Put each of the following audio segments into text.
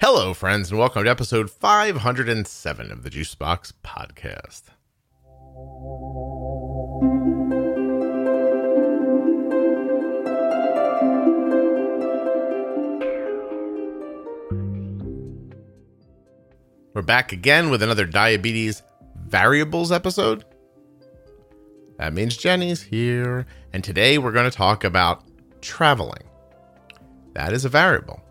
Hello, friends, and welcome to episode 507 of the Juicebox Podcast. We're back again with another diabetes variables episode. That means Jenny's here, and today we're going to talk about traveling. That is a variable.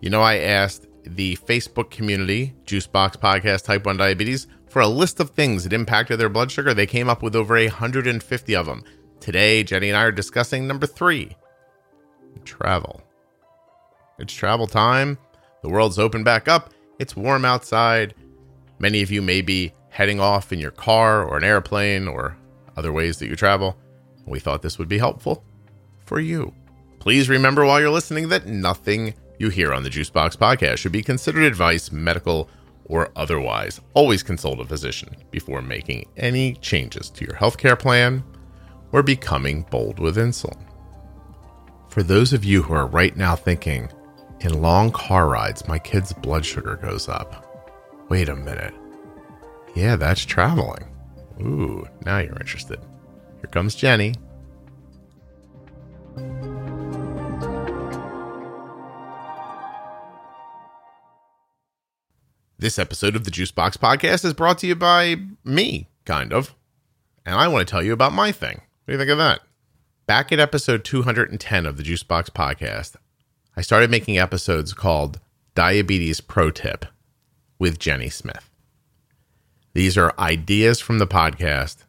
You know, I asked the Facebook community, Juicebox Podcast Type 1 Diabetes, for a list of things that impacted their blood sugar. They came up with over 150 of them. Today, Jenny and I are discussing number three travel. It's travel time. The world's open back up. It's warm outside. Many of you may be heading off in your car or an airplane or other ways that you travel. We thought this would be helpful for you. Please remember while you're listening that nothing you hear on the Juicebox podcast should be considered advice, medical or otherwise. Always consult a physician before making any changes to your healthcare plan or becoming bold with insulin. For those of you who are right now thinking, in long car rides, my kid's blood sugar goes up. Wait a minute. Yeah, that's traveling. Ooh, now you're interested. Here comes Jenny. This episode of the Juicebox Podcast is brought to you by me, kind of. And I want to tell you about my thing. What do you think of that? Back at episode 210 of the Juicebox Podcast, I started making episodes called Diabetes Pro Tip with Jenny Smith. These are ideas from the podcast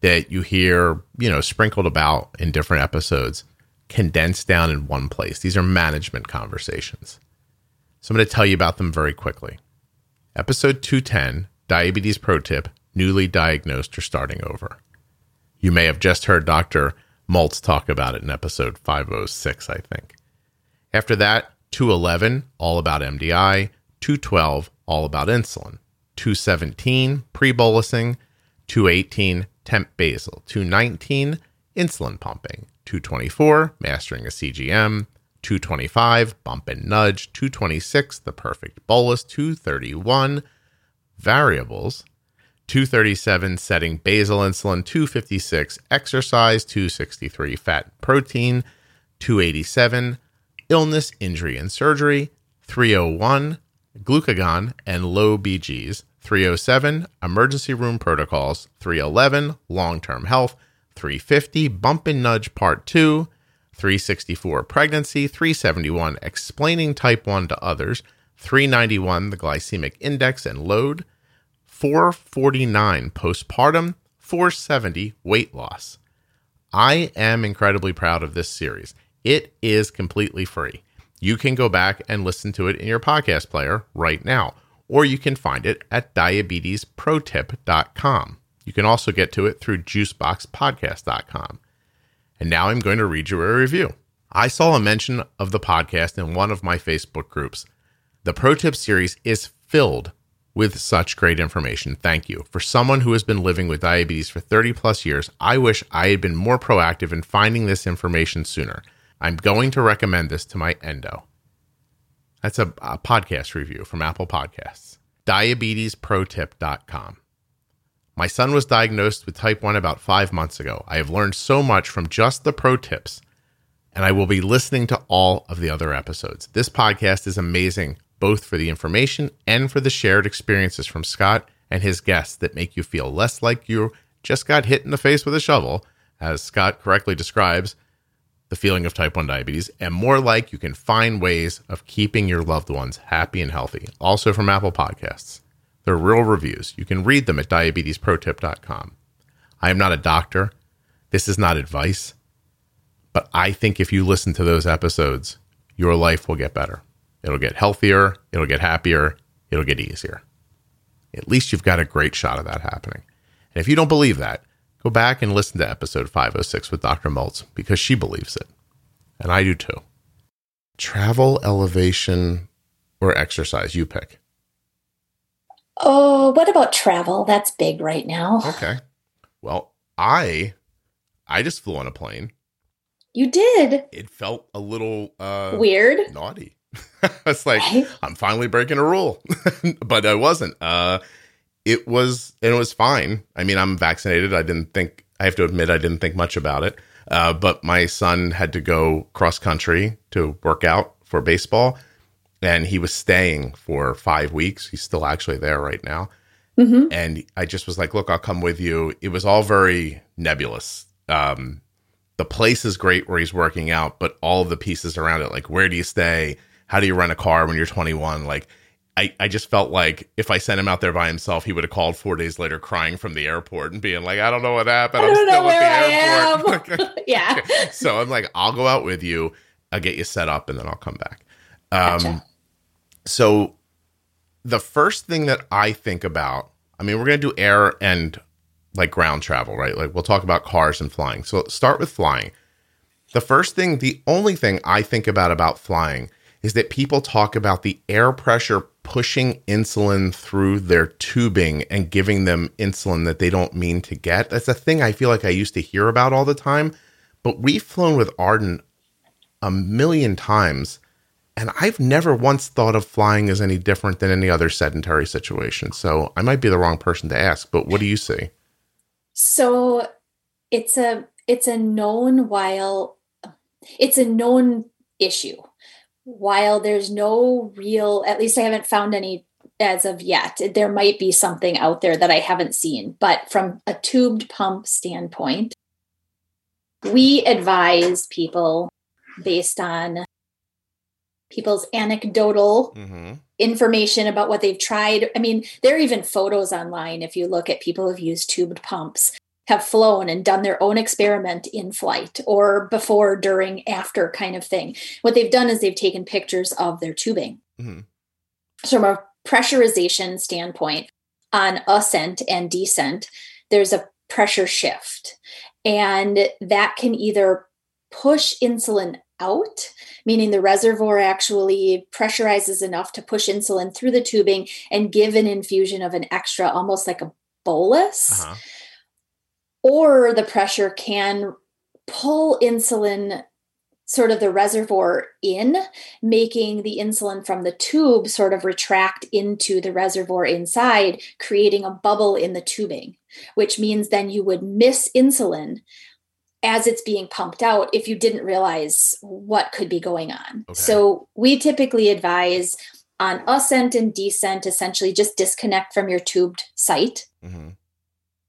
that you hear, you know, sprinkled about in different episodes, condensed down in one place. These are management conversations. So I'm going to tell you about them very quickly. Episode 210 Diabetes Pro Tip Newly Diagnosed or Starting Over. You may have just heard Dr. Maltz talk about it in episode 506, I think. After that, 211, all about MDI, 212, all about insulin, 217, pre bolusing, 218, temp basal, 219, insulin pumping, 224, mastering a CGM, 225, bump and nudge, 226, the perfect bolus, 231, variables, 237, setting basal insulin, 256, exercise, 263, fat protein, 287, illness, injury, and surgery, 301, glucagon and low BGs, 307, emergency room protocols, 311, long term health, 350, bump and nudge part 2, 364 pregnancy, 371 explaining type 1 to others, 391 the glycemic index and load, 449 postpartum, 470 weight loss. I am incredibly proud of this series. It is completely free. You can go back and listen to it in your podcast player right now, or you can find it at diabetesprotip.com. You can also get to it through juiceboxpodcast.com. And now I'm going to read you a review. I saw a mention of the podcast in one of my Facebook groups. The Pro Tip series is filled with such great information. Thank you. For someone who has been living with diabetes for 30 plus years, I wish I had been more proactive in finding this information sooner. I'm going to recommend this to my endo. That's a, a podcast review from Apple Podcasts. Diabetesprotip.com. My son was diagnosed with type 1 about five months ago. I have learned so much from just the pro tips, and I will be listening to all of the other episodes. This podcast is amazing, both for the information and for the shared experiences from Scott and his guests that make you feel less like you just got hit in the face with a shovel, as Scott correctly describes the feeling of type 1 diabetes, and more like you can find ways of keeping your loved ones happy and healthy. Also from Apple Podcasts. They're real reviews. You can read them at diabetesprotip.com. I am not a doctor. This is not advice. But I think if you listen to those episodes, your life will get better. It'll get healthier, it'll get happier, it'll get easier. At least you've got a great shot of that happening. And if you don't believe that, go back and listen to episode 506 with Dr. Maltz because she believes it. And I do too. Travel, elevation, or exercise, you pick. Oh, what about travel? That's big right now. Okay. Well, I I just flew on a plane. You did. It felt a little uh Weird. naughty. I was like, Right? I'm finally breaking a rule, but I wasn't. Uh, it was, and it was fine. I mean, I'm vaccinated. I didn't think, I have to admit, I didn't think much about it. Uh, but my son had to go cross country to work out for baseball, and he was staying for five weeks. He's still actually there right now. hmm And I just was like, look, I'll come with you. It was all very nebulous. Um, the place is great where he's working out, but all the pieces around it, like where do you stay? How do you rent a car when you're 21? Like, I, I just felt like if I sent him out there by himself, he would have called four days later crying from the airport and being like, I don't know what happened. I know still where at the I airport. am. yeah. so I'm like, I'll go out with you. I'll get you set up and then I'll come back. Um, Gotcha. So the first thing that I think about, I mean, we're going to do air and like ground travel, right? Like we'll talk about cars and flying. So start with flying. The first thing, the only thing I think about about flying is that people talk about the air pressure pushing insulin through their tubing and giving them insulin that they don't mean to get. That's a thing I feel like I used to hear about all the time, but we've flown with Arden a million times and I've never once thought of flying as any different than any other sedentary situation. So I might be the wrong person to ask, but what do you see? So it's a it's a known while it's a known issue. While there's no real, at least I haven't found any as of yet. There might be something out there that I haven't seen, but from a tubed pump standpoint, we advise people based on people's anecdotal Mm-hmm. information about what they've tried. I mean, there are even photos online if you look at people who've used tubed pumps, have flown and done their own experiment in flight or before, during, after kind of thing. What they've done is they've taken pictures of their tubing. Mhm. So, from a pressurization standpoint, on ascent and descent, there's a pressure shift. And that can either push insulin out, meaning the reservoir actually pressurizes enough to push insulin through the tubing and give an infusion of an extra, almost like a bolus, Uh-huh. or the pressure can pull insulin sort of the reservoir in, making the insulin from the tube sort of retract into the reservoir inside, creating a bubble in the tubing, which means then you would miss insulin as it's being pumped out if you didn't realize what could be going on. Okay. So we typically advise on ascent and descent, essentially just disconnect from your tubed site. Hmm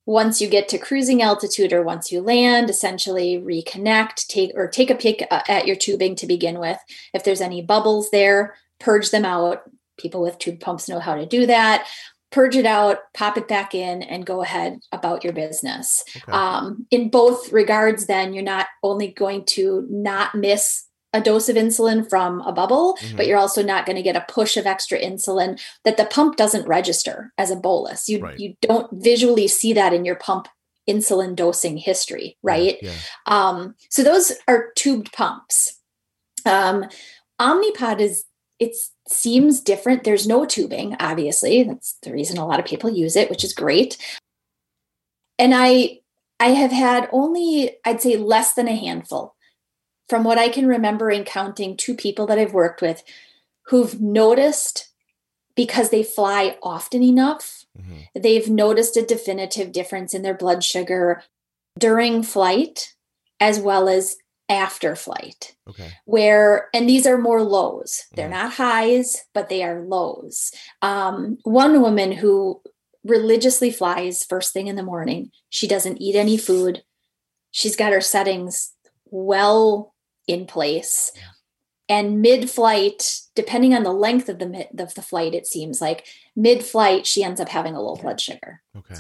once you get to cruising altitude or once you land essentially reconnect take or take a uh, at your tubing to begin with. If there's any bubbles there purge them out. People with tube pumps know how to do that purge it out pop it back in and go ahead about your business Okay. um, in both regards then you're not only going to not miss a dose of insulin from a bubble Mhm. but you're also not going to get a push of extra insulin that the pump doesn't register as a bolus you Right. you don't visually see that in your pump insulin dosing history right Yeah. um, so those are tubed pumps um, omnipod is it seems different. There's no tubing obviously. That's the reason a lot of people use it which is great. And i i have had only i'd say less than a handful. From what i can remember in counting two people that i've worked with who've noticed because they fly often enough Mhm. they've noticed a definitive difference in their blood sugar during flight as well as after flight Okay. where and these are more lows. They're Mhm. not highs but they are lows. Um, one woman who religiously flies first thing in the morning she doesn't eat any food. She's got her settings well in place. And mid-flight depending on the length of the mid, of the flight it seems like mid-flight she ends up having a low blood sugar. Okay.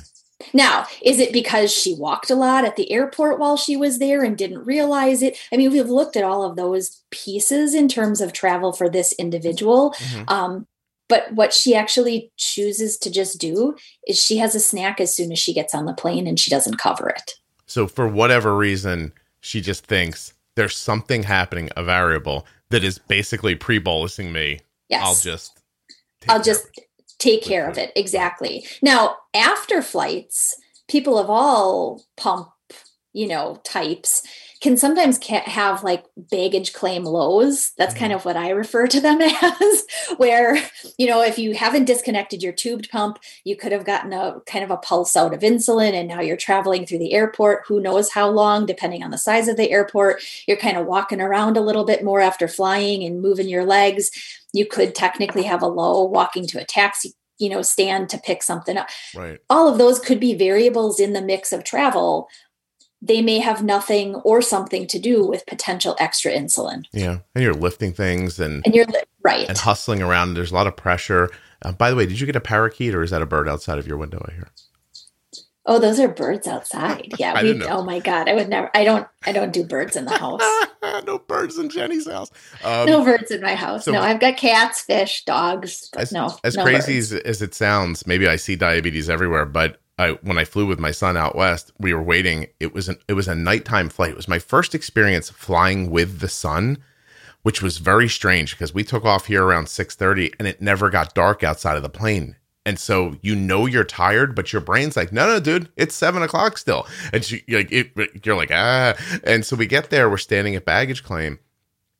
Now, is it because she walked a lot at the airport while she was there and didn't realize it? I mean, we've looked at all of those pieces in terms of travel for this individual. Mhm. Um, but what she actually chooses to just do is she has a snack as soon as she gets on the plane and she doesn't cover it. So for whatever reason, she just thinks there's something happening, a variable that is basically pre-bolusing me. Yes. I'll just. I'll just it. Take care of it. Exactly. Now, after flights, people of all pump, you know, types can sometimes ca- have like baggage claim lows. That's kind Mhm. of what I refer to them as, where, you know, if you haven't disconnected your tubed pump, you could have gotten a kind of a pulse out of insulin and now you're traveling through the airport. Who knows how long, depending on the size of the airport. You're kind of walking around a little bit more after flying and moving your legs. You could technically have a low walking to a taxi you know stand to pick something up Right. all of those could be variables in the mix of travel they may have nothing or something to do with potential extra insulin Yeah. And you're lifting things and and you're li- right and hustling around. There's a lot of pressure. Uh, by the way, did you get a parakeet or is that a bird outside of your window? I hear. oh those are birds outside yeah we oh my god i would never i don't i don't do birds in the house no birds in Jenny's house. Um, no birds in my house so- no i've got cats fish dogs but as, no as no crazy birds. as, as it sounds, maybe I see diabetes everywhere, but I, when I flew with my son out west, we were waiting. It was an, it was a nighttime flight. It was my first experience flying with the sun, which was very strange because we took off here around 6:30 and it never got dark outside of the plane. And so you know you're tired, but your brain's like, no, no, dude, it's seven o'clock still. And she, like, it, you're like, ah. And so we get there, we're standing at baggage claim,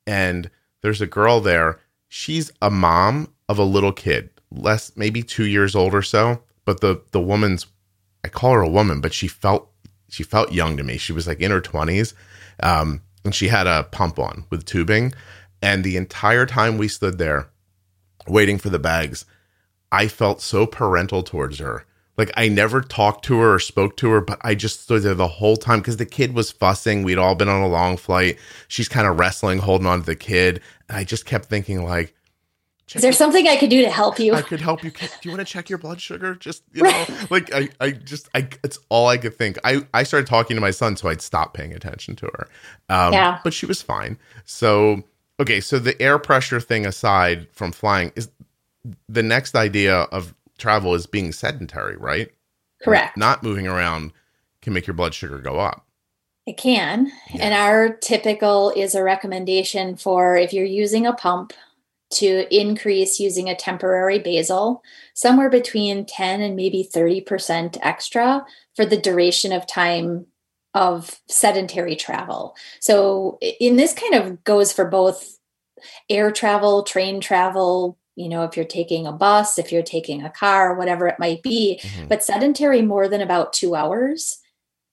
and there's a girl there. She's a mom of a little kid, less maybe two years old or so. But the the woman's, I call her a woman, but she felt she felt young to me. She was like in her twenties, um, and she had a pump on with tubing. And the entire time we stood there, waiting for the bags, I felt so parental towards her. Like I never talked to her or spoke to her, but I just stood there the whole time because the kid was fussing. We'd all been on a long flight. She's kind of wrestling, holding on to the kid. And I just kept thinking, like, is there something i could do to help you I could help you. Do you want to check your blood sugar? Just you know, like I, I just, I, it's all I could think. I, I started talking to my son, so I'd stop paying attention to her. Um, Yeah. but she was fine. So okay, so the air pressure thing aside from flying, is the next idea of travel is being sedentary, right? correct Not moving around can make your blood sugar go up. It can. Yeah. And our typical is a recommendation for if you're using a pump to increase using a temporary basal, somewhere between 10 and maybe 30% extra for the duration of time of sedentary travel. So, in this kind of goes for both air travel, train travel, you know, if you're taking a bus, if you're taking a car, whatever it might be, Mhm. but sedentary more than about two hours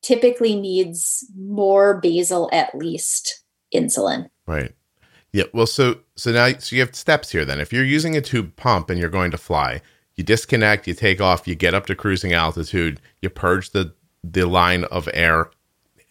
typically needs more basal at least insulin Right. Yeah. Well, so so now so you have steps here. Then, if you're using a tube pump and you're going to fly, you disconnect, you take off, you get up to cruising altitude, you purge the the line of air,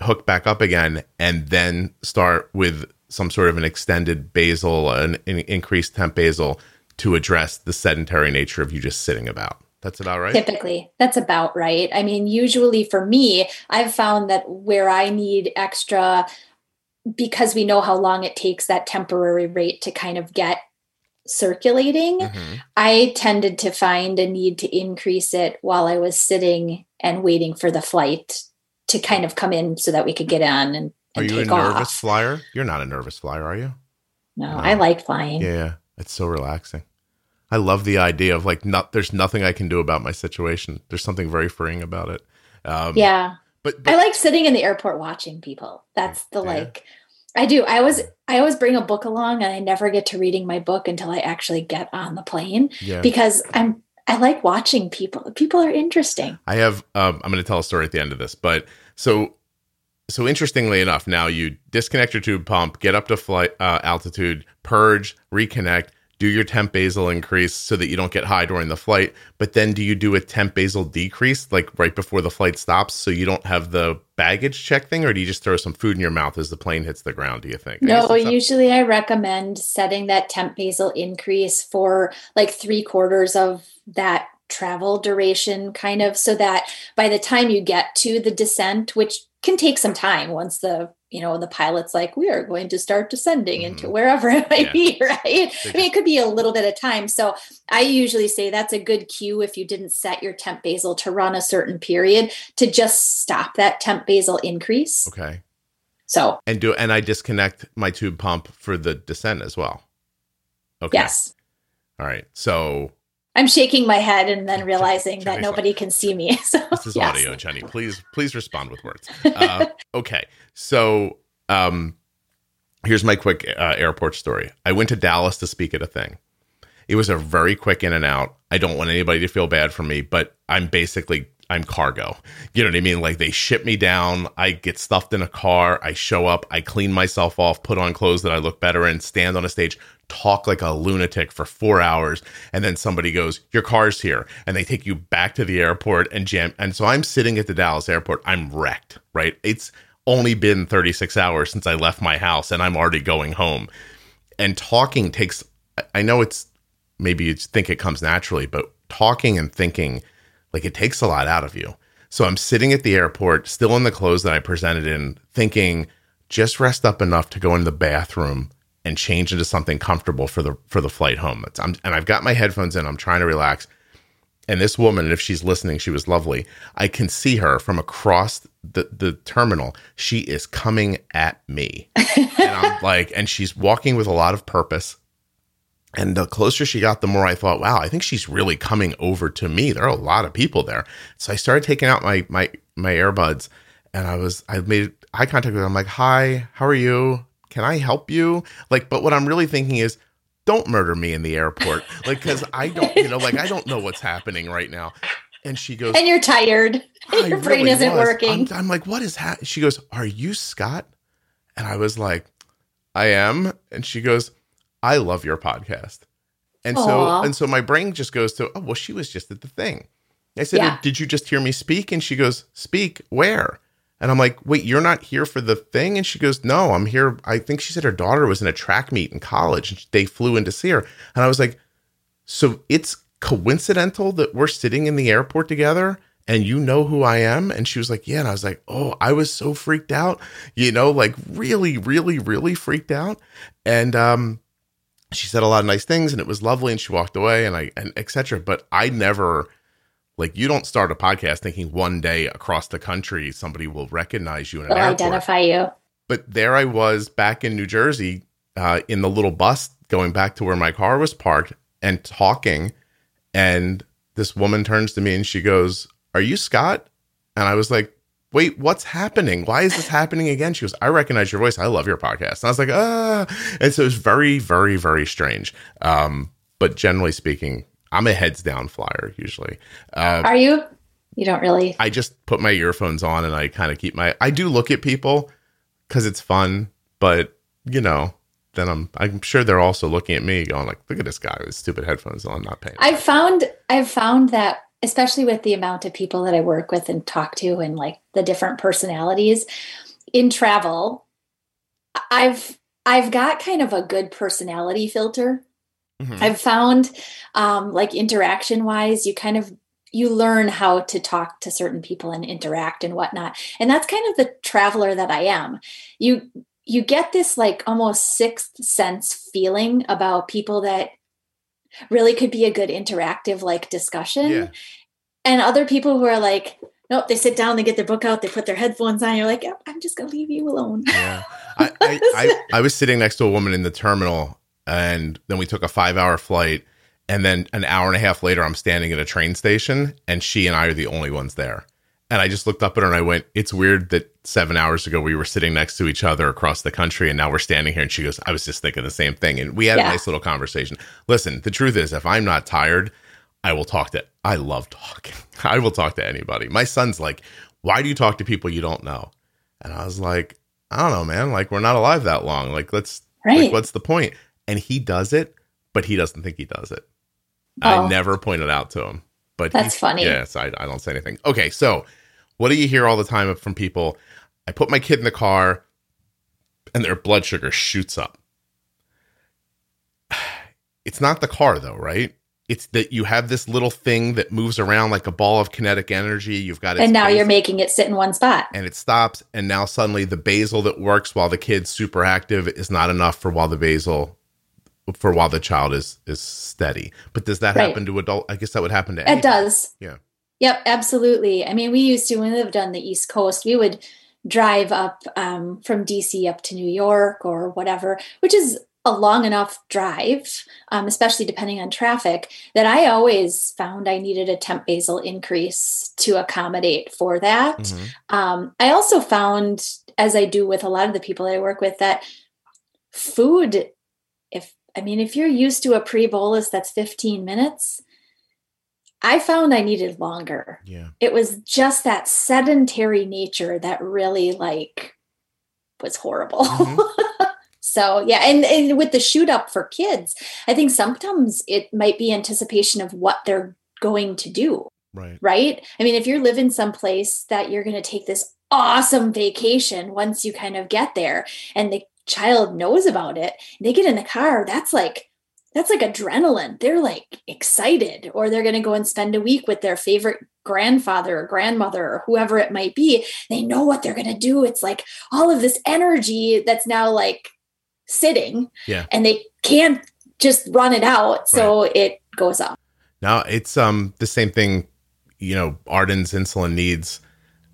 hook back up again, and then start with some sort of an extended basal, an, an increased temp basal to address the sedentary nature of you just sitting about. That's about right. typically that's about right i mean usually for me i've found that where i need extra because we know how long it takes that temporary rate to kind of get circulating Mhm. i tended to find a need to increase it while i was sitting and waiting for the flight to kind of come in so that we could get on and, Are and you a nervous off flyer? You're not a nervous flyer, are you? no, No. i like flying Yeah, yeah. It's so relaxing. I love the idea of like not there's nothing I can do about my situation. There's something very freeing about it. Um yeah but, but I like sitting in the airport watching people. That's the Yeah. like I do. I always I always bring a book along and I never get to reading my book until I actually get on the plane yeah. because I'm I like watching people. People are interesting. I have um I'm going to tell a story at the end of this, but so so interestingly enough, now you disconnect your tube pump, get up to flight uh, altitude, purge, reconnect, do your temp basal increase so that you don't get high during the flight. But then do you do a temp basal decrease like right before the flight stops so you don't have the baggage check thing, or do you just throw some food in your mouth as the plane hits the ground? Do you think? I No, up- usually I recommend setting that temp basal increase for like three quarters of that travel duration, kind of, so that by the time you get to the descent, which can take some time once the you know the pilot's like we are going to start descending into Mhm. wherever it might Yeah. be right i mean it could be a little bit of time so i usually say that's a good cue if you didn't set your temp basal to run a certain period to just stop that temp basal increase okay. so And do and I disconnect my tube pump for the descent as well. Okay. yes All right. So I'm shaking my head and then realizing that nobody can see me. So this is yes. audio, Jenny. Please, please respond with words. Uh, okay. So Um, here's my quick uh, airport story. I went to Dallas to speak at a thing. It was a very quick in and out. I don't want anybody to feel bad for me, but I'm basically I'm cargo. You know what I mean? Like they ship me down, I get stuffed in a car, I show up, I clean myself off, put on clothes that I look better in, stand on a stage, talk like a lunatic for 4 hours, and then somebody goes, "Your car's here." And they take you back to the airport and jam. And so I'm sitting at the Dallas airport, I'm wrecked, right? It's only been 36 hours since I left my house and I'm already going home. And talking takes I know it's maybe you think it comes naturally, but talking and thinking like it takes a lot out of you. So I'm sitting at the airport, still in the clothes that I presented in, thinking, just rest up enough to go in the bathroom and change into something comfortable for the for the flight home. and I've got my headphones in. I'm trying to relax. And this woman, if she's listening, she was lovely. I can see her from across the, the terminal. She is coming at me. and I'm like, and she's walking with a lot of purpose. And the closer she got, the more I thought, wow, I think she's really coming over to me. There are a lot of people there. So I started taking out my my my earbuds and I was I made eye contact with her. I'm like, hi, how are you? Can I help you? Like, but what I'm really thinking is, don't murder me in the airport. Like, cause I don't, you know, like I don't know what's happening right now. And she goes, and you're tired. Your brain really isn't was. working. I'm, I'm, like, what is happening? She goes, Are you Scott? And I was like, I am. And she goes, I love your podcast. And Aww. so and so my brain just goes to, oh, well, she was just at the thing. I said, yeah. Did you just hear me speak? And she goes, Speak where? And I'm like, wait, you're not here for the thing? And she goes, No, I'm here. I think she said her daughter was in a track meet in college and they flew in to see her. And I was like, So it's coincidental that we're sitting in the airport together and you know who I am? And she was like, Yeah. And I was like, Oh, I was so freaked out, you know, like really, really, really freaked out. And um, she said a lot of nice things and it was lovely and she walked away and I and etc. But I never like you don't start a podcast thinking one day across the country somebody will recognize you and identify you. But there I was back in New Jersey uh, in the little bus going back to where my car was parked and talking, and this woman turns to me and she goes, "Are you Scott?" And I was like, wait, what's happening? Why is this happening again? She goes, I recognize your voice. I love your podcast. And I was like, ah. And so it was very, very, very strange. Um, but generally speaking, I'm a heads down flyer usually. Uh, Are you? You don't really. I just put my earphones on and I kind of keep my. I do look at people because it's fun, but you know, then I'm I'm sure they're also looking at me, going like, "Look at this guy with stupid headphones on, not paying." I've found I've found that especially with the amount of people that I work with and talk to and like the different personalities in travel, I've I've got kind of a good personality filter. Mm-hmm. I've found um, like interaction wise, you kind of you learn how to talk to certain people and interact and whatnot. And that's kind of the traveler that I am. You you get this like almost sixth sense feeling about people that really could be a good interactive like discussion. Yeah. And other people who are like, nope, they sit down, they get their book out, they put their headphones on. You're like, yep, I'm just gonna leave you alone. Yeah. I, I, I, I was sitting next to a woman in the terminal and then we took a five hour flight and then an hour and a half later i'm standing at a train station and she and i are the only ones there and i just looked up at her and i went it's weird that seven hours ago we were sitting next to each other across the country and now we're standing here and she goes i was just thinking the same thing and we had yeah. a nice little conversation listen the truth is if i'm not tired i will talk to i love talking i will talk to anybody my son's like why do you talk to people you don't know and i was like i don't know man like we're not alive that long like let's right. like what's the point? point and he does it, but he doesn't think he does it. Oh. I never pointed out to him, but that's funny. Yes, I, I don't say anything. Okay, so what do you hear all the time from people? I put my kid in the car, and their blood sugar shoots up. It's not the car, though, right? It's that you have this little thing that moves around like a ball of kinetic energy. You've got it. And now you're making it sit in one spot. And it stops. And now suddenly the basal that works while the kid's super active is not enough for while the basal for while the child is is steady. But does that right. happen to adult? I guess that would happen to. It does. Yeah. Yep, absolutely. I mean, we used to when we lived on the East Coast, we would drive up um, from DC up to New York or whatever, which is a long enough drive, um, especially depending on traffic, that I always found I needed a temp basal increase to accommodate for that. Mm-hmm. Um, I also found, as I do with a lot of the people that I work with, that food, if I mean, if you're used to a pre bolus that's 15 minutes, I found I needed longer. Yeah. It was just that sedentary nature that really like was horrible. Mm-hmm. so yeah, and, and with the shoot up for kids, I think sometimes it might be anticipation of what they're going to do. Right. Right. I mean, if you're living someplace that you're going to take this awesome vacation once you kind of get there and the child knows about it, they get in the car, that's like that's like adrenaline. They're like excited, or they're going to go and spend a week with their favorite grandfather or grandmother or whoever it might be. They know what they're going to do. It's like all of this energy that's now like sitting, yeah, and they can't just run it out, so right. it goes up. Now it's um the same thing. You know, Arden's insulin needs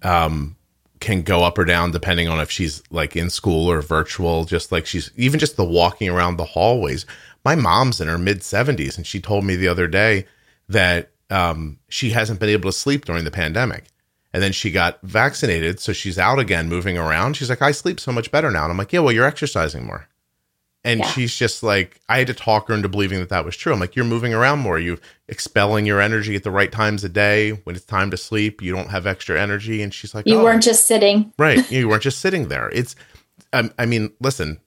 um can go up or down depending on if she's like in school or virtual. Just like she's even just the walking around the hallways my mom's in her mid 70s and she told me the other day that um, she hasn't been able to sleep during the pandemic. And then she got vaccinated so she's out again moving around. She's like i sleep so much better now. And i'm like yeah well you're exercising more. And yeah. she's just like i had to talk her into believing that that was true. I'm like you're moving around more. You're expelling your energy at the right times of day. When it's time to sleep you don't have extra energy. And she's like you oh. weren't just sitting. Right. You weren't just sitting there. It's um, i mean listen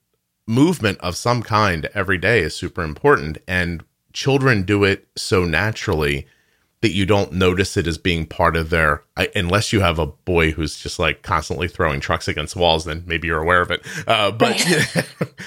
movement of some kind every day is super important. And children do it so naturally that you don't notice it as being part of their unless you have a boy who's just like constantly throwing trucks against walls then maybe you're aware of it uh, but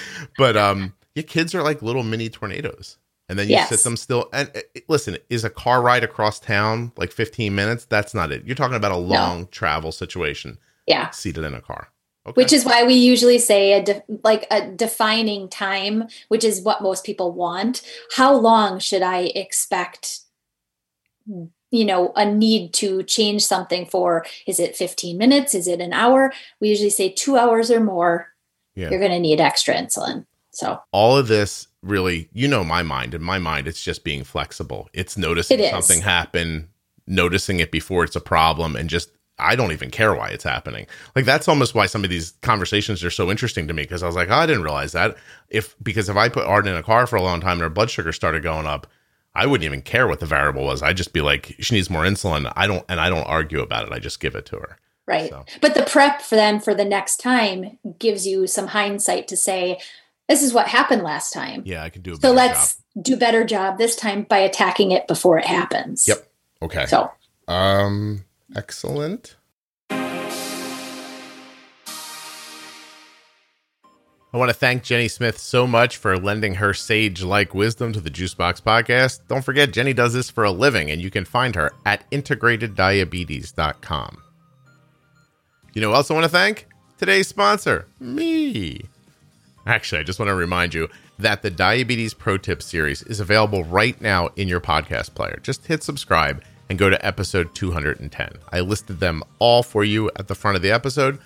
but um your kids are like little mini tornadoes and then you yes. sit them still and uh, listen is a car ride across town like 15 minutes that's not it you're talking about a long no. travel situation yeah seated in a car Okay. Which is why we usually say a de- like a defining time, which is what most people want. How long should I expect you know a need to change something for is it 15 minutes? Is it an hour? We usually say 2 hours or more. Yeah. you're going to need extra insulin. So. All of this really you know my mind. In my mind it's just being flexible. It's noticing it something happen noticing it before it's a problem and just I don't even care why it's happening. Like that's almost why some of these conversations are so interesting to me because I was like, oh, I didn't realize that. If because if I put Arden in a car for a long time and her blood sugar started going up, I wouldn't even care what the variable was. I'd just be like, she needs more insulin. I don't, and I don't argue about it. I just give it to her. Right. So. But the prep for them for the next time gives you some hindsight to say, this is what happened last time. Yeah, I can do. so let's job. do better job this time by attacking it before it happens. Yep. Okay. So. Um. Excellent. I want to thank Jenny Smith so much for lending her sage like wisdom to the Juicebox podcast. Don't forget, Jenny does this for a living, and you can find her at integrateddiabetes.com. You know, also want to thank today's sponsor, me. Actually, I just want to remind you that the Diabetes Pro Tip series is available right now in your podcast player. Just hit subscribe and go to episode 210. I listed them all for you at the front of the episode,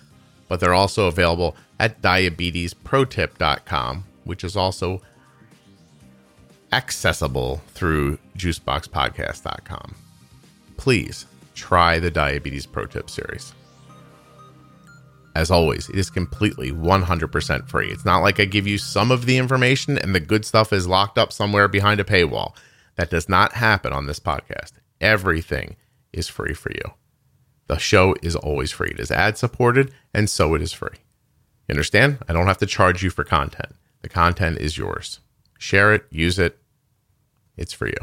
but they're also available at diabetesprotip.com, which is also accessible through juiceboxpodcast.com. Please try the Diabetes Pro Tip series. As always, it is completely 100% free. It's not like I give you some of the information and the good stuff is locked up somewhere behind a paywall. That does not happen on this podcast. Everything is free for you. The show is always free. It is ad supported, and so it is free. You understand? I don't have to charge you for content. The content is yours. Share it, use it. It's for you.